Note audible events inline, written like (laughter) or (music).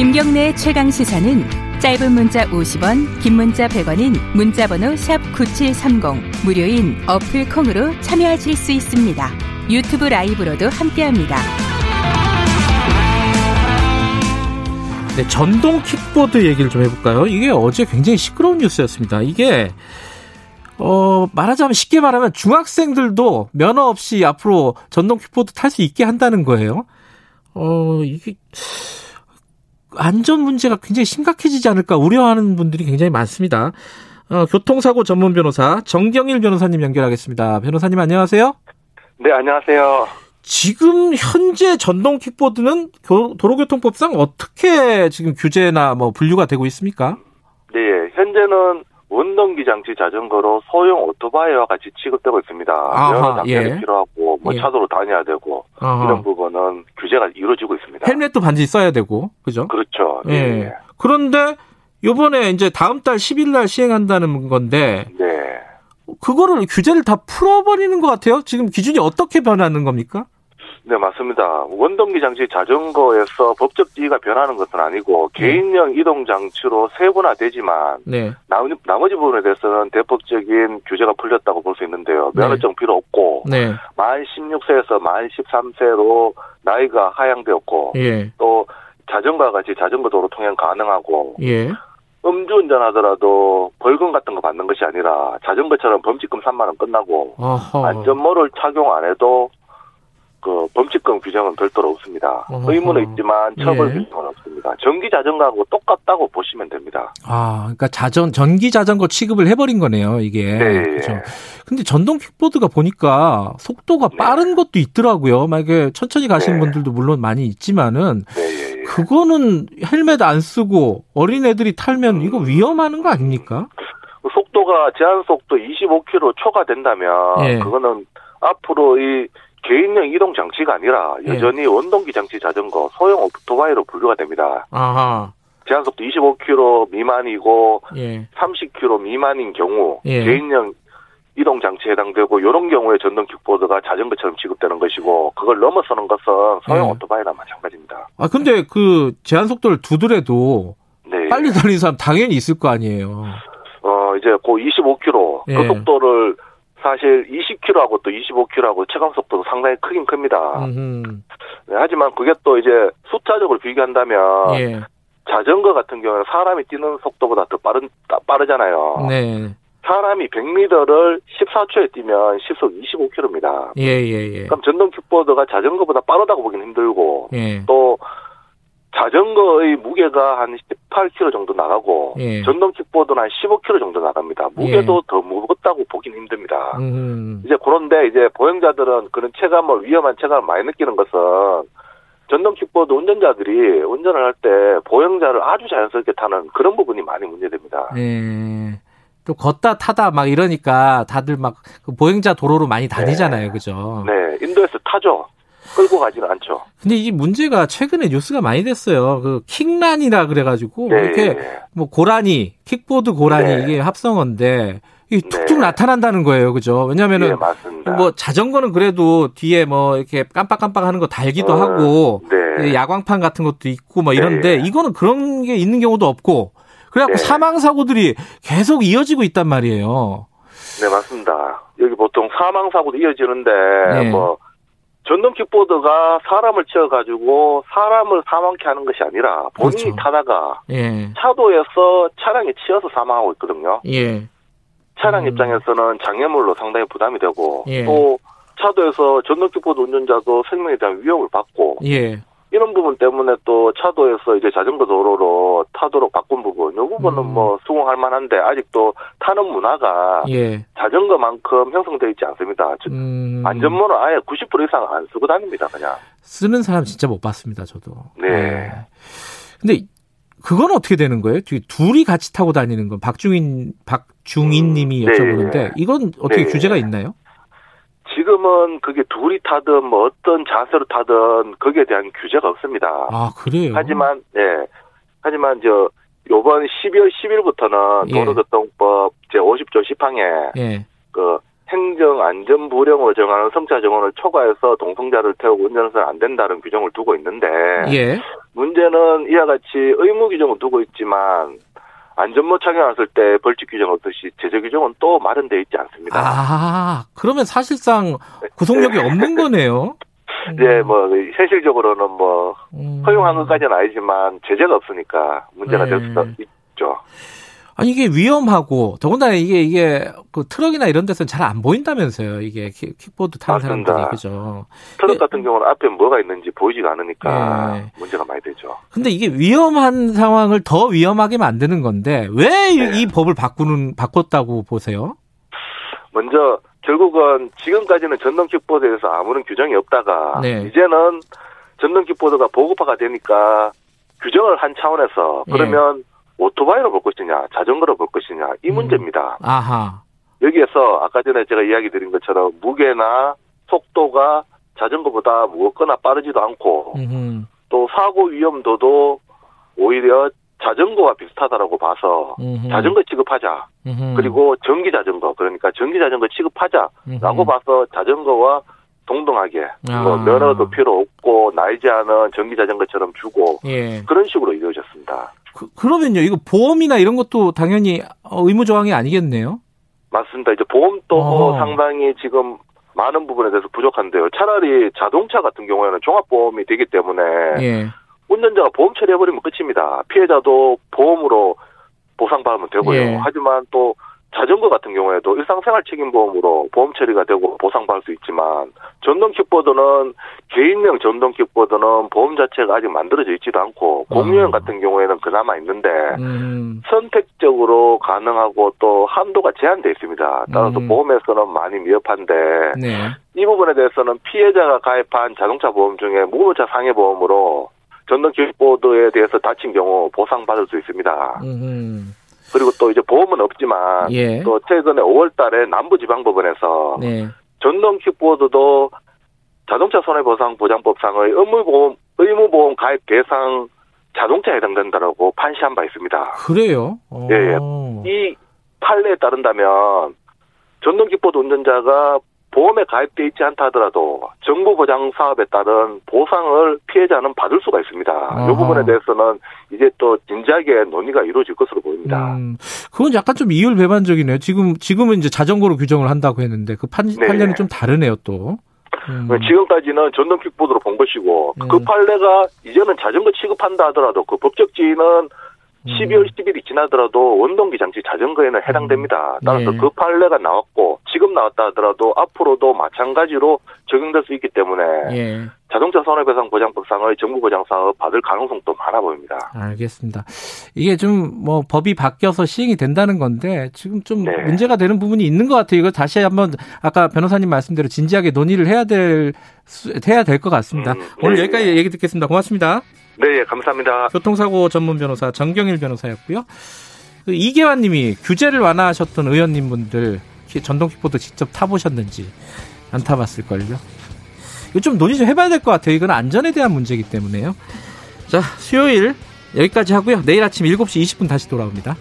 김경래 최강 시사는 짧은 문자 50원, 긴 문자 100원인 문자번호 샵 #9730 무료인 어플 콩으로 참여하실 수 있습니다. 유튜브 라이브로도 함께합니다. 네, 전동 킥보드 얘기를 좀 해볼까요? 이게 어제 굉장히 시끄러운 뉴스였습니다. 이게 어, 말하자면 쉽게 말하면 중학생들도 면허 없이 앞으로 전동 킥보드 탈 수 있게 한다는 거예요. 어, 이게 안전 문제가 굉장히 심각해지지 않을까 우려하는 분들이 굉장히 많습니다. 어, 교통사고 전문 변호사 정경일 변호사님 연결하겠습니다. 변호사님 안녕하세요. 네, 안녕하세요. 지금 현재 전동 킥보드는 도로교통법상 어떻게 지금 규제나 뭐 분류가 되고 있습니까? 네, 현재는 원동기 장치 자전거로 소형 오토바이와 같이 취급되고 있습니다. 면허 장비 예. 필요하고 뭐 예. 차도로 다녀야 되고 아하. 이런 부분은 규제가 이루어지고 있습니다. 헬멧도 반드시 써야 되고 그죠? 그렇죠. 예. 네. 그런데 요번에 이제 다음 달 10일 날 시행한다는 건데 네. 그거를 규제를 다 풀어버리는 것 같아요. 지금 기준이 어떻게 변하는 겁니까? 네, 맞습니다. 원동기 장치 자전거에서 법적 지위가 변하는 것은 아니고 네. 개인형 이동 장치로 세분화되지만 네. 나머지, 나머지 부분에 대해서는 대법적인 규제가 풀렸다고 볼 수 있는데요. 네. 면허증 필요 없고 네. 만 16세에서 만 13세로 나이가 하향되었고 예. 또 자전거와 같이 자전거 도로 통행 가능하고 예. 음주운전 하더라도 벌금 같은 거 받는 것이 아니라 자전거처럼 범칙금 3만 원 끝나고 어허. 안전모를 착용 안 해도 그 범칙금 규정은 별도로 없습니다. 어허. 의무는 있지만 처벌 예. 규정은 없습니다. 전기 자전거하고 똑같다고 보시면 됩니다. 아, 그러니까 자전 전기 자전거 취급을 해버린 거네요, 이게. 네. 그렇죠. 근데 전동 킥보드가 보니까 속도가 네. 빠른 것도 있더라고요. 만약에 천천히 가시는 네. 분들도 물론 많이 있지만은 네. 예, 예. 그거는 헬멧 안 쓰고 어린 애들이 탈면 이거 위험하는 거 아닙니까? 속도가 제한 속도 25km 초과된다면 예. 그거는 앞으로 이 개인용 이동 장치가 아니라 예. 여전히 예. 원동기 장치 자전거, 소형 오토바이로 분류가 됩니다. 아하. 제한속도 25km 미만이고 예. 30km 미만인 경우 예. 개인용 이동 장치에 해당되고 이런 경우에 전동 킥보드가 자전거처럼 취급되는 것이고 그걸 넘어서는 것은 소형 예. 오토바이나 마찬가지입니다. 아 근데 그 제한 속도를 두더라도 네. 빨리 달리는 사람 당연히 있을 거 아니에요. 어 이제 그 25km 그 속도를 사실 20km하고 또 25km하고 체감 속도도 상당히 크긴 큽니다. 네, 하지만 그게 또 이제 숫자적으로 비교한다면 예. 자전거 같은 경우는 사람이 뛰는 속도보다 더 빠른 빠르잖아요. 네. 사람이 100m를 14초에 뛰면 시속 25km입니다. 예, 예, 예. 그럼 전동 킥보드가 자전거보다 빠르다고 보기는 힘들고 예. 또 자전거의 무게가 한 18kg 정도 나가고 예. 전동 킥보드는 한 15kg 정도 나갑니다. 무게도 예. 더 무겁다고 보긴 힘듭니다. 음. 이제 그런데 이제 보행자들은 그런 체감을 위험한 체감을 많이 느끼는 것은 전동 킥보드 운전자들이 운전을 할 때 보행자를 아주 자연스럽게 타는 그런 부분이 많이 문제됩니다. 예. 또 걷다 타다 막 이러니까 다들 막그 보행자 도로로 많이 다니잖아요, 네. 그죠? 네, 인도에서 타죠. 끌고 가지는 않죠. 근데 이 문제가 최근에 뉴스가 많이 됐어요. 그 킥란이라 그래가지고 네. 이렇게 뭐 고라니, 킥보드 고라니 네. 이게 합성어인데 이 툭툭 네. 나타난다는 거예요, 그죠? 왜냐면은 네, 뭐 자전거는 그래도 뒤에 뭐 이렇게 깜빡깜빡하는 거 달기도 어, 하고 네. 야광판 같은 것도 있고 뭐 이런데 네. 이거는 그런 게 있는 경우도 없고 그래갖고 네. 사망 사고들이 계속 이어지고 있단 말이에요. 네, 맞습니다. 여기 보통 사망 사고도 이어지는데 뭐 전동 킥보드가 사람을 치어가지고 사람을 사망케 하는 것이 아니라 본인이 그렇죠. 타다가 예. 차도에서 차량에 치여서 사망하고 있거든요. 예. 차량 음. 입장에서는 장애물로 상당히 부담이 되고 예. 또 차도에서 전동 킥보드 운전자도 생명에 대한 위협을 받고 예. 이런 부분 때문에 또 차도에서 이제 자전거 도로로 타도록 바꾼 부분, 이 부분은 음. 뭐 수긍할 만한데 아직도 타는 문화가 예. 자전거만큼 형성되어 있지 않습니다. 즉 음. 안전모는 아예 90% 이상 안 쓰고 다닙니다, 그냥. 쓰는 사람 진짜 못 봤습니다, 저도. 네. 네. 근데 그건 어떻게 되는 거예요? 둘이 같이 타고 다니는 건 박중인 박중인 님이 음. 여쭤보는데 네. 이건 어떻게 네. 규제가 있나요? 지금은 그게 둘이 타든 뭐 어떤 자세로 타든 거기에 대한 규제가 없습니다. 아, 그래요? 하지만, 예. 하지만 저, 요번 12월 10일부터는 예. 도로교통법 제 50조 10항에 예. 그 행정 안전 불량으로 정하는 성차 정원을 초과해서 동성자를 태우고 운전해서는 안 된다는 규정을 두고 있는데 예. 문제는 이와 같이 의무 규정은 두고 있지만 안전모 착용했을 때 벌칙 규정 없듯이 제재 규정은 또 마련돼 있지 않습니다. 아, 그러면 사실상 구속력이 네. 없는 거네요. (laughs) 네, 뭐 현실적으로는 뭐 음. 허용한 것까지는 아니지만 제재가 없으니까 문제가 네. 될 수도 있죠. 아니 이게 위험하고 더군다나 이게 이게 그 트럭이나 이런 데서는 잘 안 보인다면서요. 이게 킥보드 타는 맞습니다. 사람들이 그죠. 트럭 같은 경우는 앞에 뭐가 있는지 보이지가 않으니까 네. 문제가 많이 되죠. 근데 이게 위험한 상황을 더 위험하게 만드는 건데 왜이 네. 법을 바꾸는 바꿨다고 보세요? 먼저 결국은 지금까지는 전동 킥보드에 서 아무런 규정이 없다가 네. 이제는 전동 킥보드가 보급화가 되니까 규정을 한 차원에서 예. 그러면 오토바이로 볼 것이냐, 자전거로 볼 것이냐 이 음. 문제입니다. 아하. 여기에서 아까 전에 제가 이야기 드린 것처럼 무게나 속도가 자전거보다 무겁거나 빠르지도 않고 음흠. 또 사고 위험도도 오히려 자전거와 비슷하다라고 봐서 음흠. 자전거 취급하자. 음흠. 그리고 전기 자전거 그러니까 전기 자전거 취급하자라고 봐서 자전거와 동등하게 아. 뭐 면허도 필요 없고 나이지 않은 전기 자전거처럼 주고 예. 그런 식으로 이루어졌습니다. 그, 러면요 이거 보험이나 이런 것도 당연히 의무 조항이 아니겠네요? 맞습니다. 이제 보험도 어. 상당히 지금 많은 부분에 대해서 부족한데요. 차라리 자동차 같은 경우에는 종합보험이 되기 때문에 예. 운전자가 보험 처리해버리면 끝입니다. 피해자도 보험으로 보상받으면 되고요. 예. 하지만 또 자전거 같은 경우에도 일상생활 책임보험으로 보험 처리가 되고 보상받을 수 있지만 전동 킥보드는 개인용 전동 킥보드는 보험 자체가 아직 만들어져 있지도 않고 공유형 어. 같은 경우에는 그나마 있는데 음. 선택적으로 가능하고 또 한도가 제한돼 있습니다. 따라서 음. 보험에서는 많이 미흡한데 네. 이 부분에 대해서는 피해자가 가입한 자동차 보험 중에 무보차 상해 보험으로 전동 킥보드에 대해서 다친 경우 보상받을 수 있습니다. 음. 그리고 또 이제 보험은 없지만 예. 또 최근에 5월달에 남부지방법원에서 네. 전동 킥보드도 자동차 손해보상 보장법상의 의무보험 의무보험 가입 대상 자동차에 해당된다라고 판시한 바 있습니다. 그래요? 예, 예. 이 판례에 따른다면 전동 킥보드 운전자가 보험에 가입돼 있지 않다 하더라도 정부 보장 사업에 따른 보상을 피해자는 받을 수가 있습니다. 아하. 이 부분에 대해서는 이제 또 진지하게 논의가 이루어질 것으로 보입니다. 음, 그건 약간 좀 이율 배반적이네요. 지금 지금은 이제 자전거로 규정을 한다고 했는데 그 판, 네. 판례는 좀 다르네요, 또. 음. 지금까지는 전동 킥보드로 본 것이고 음. 그 판례가 이제는 자전거 취급한다 하더라도 그 법적 지위는 12월 10일이 지나더라도 원동기 장치 자전거에는 해당됩니다. 따라서 네. 그 판례가 나왔고 지금 나왔다 하더라도 앞으로도 마찬가지로 적용될 수 있기 때문에 예. 자동차 손해배상 보장법상의 정부 보장 사업 받을 가능성도 많아 보입니다. 알겠습니다. 이게 좀 뭐 법이 바뀌어서 시행이 된다는 건데 지금 좀 네. 문제가 되는 부분이 있는 것 같아요. 이거 다시 한번 아까 변호사님 말씀대로 진지하게 논의를 해야 될 해야 될 것 같습니다. 음, 오늘 네. 여기까지 얘기 듣겠습니다. 고맙습니다. 네, 예, 감사합니다. 교통사고 전문 변호사 정경일 변호사였고요. 그 이계환 님이 규제를 완화하셨던 의원님분들 전동 킥보드 직접 타보셨는지 안 타봤을걸요. 이거 좀 논의 좀 해봐야 될 것 같아요. 이건 안전에 대한 문제이기 때문에요. 자, 수요일 여기까지 하고요. 내일 아침 7시 20분 다시 돌아옵니다.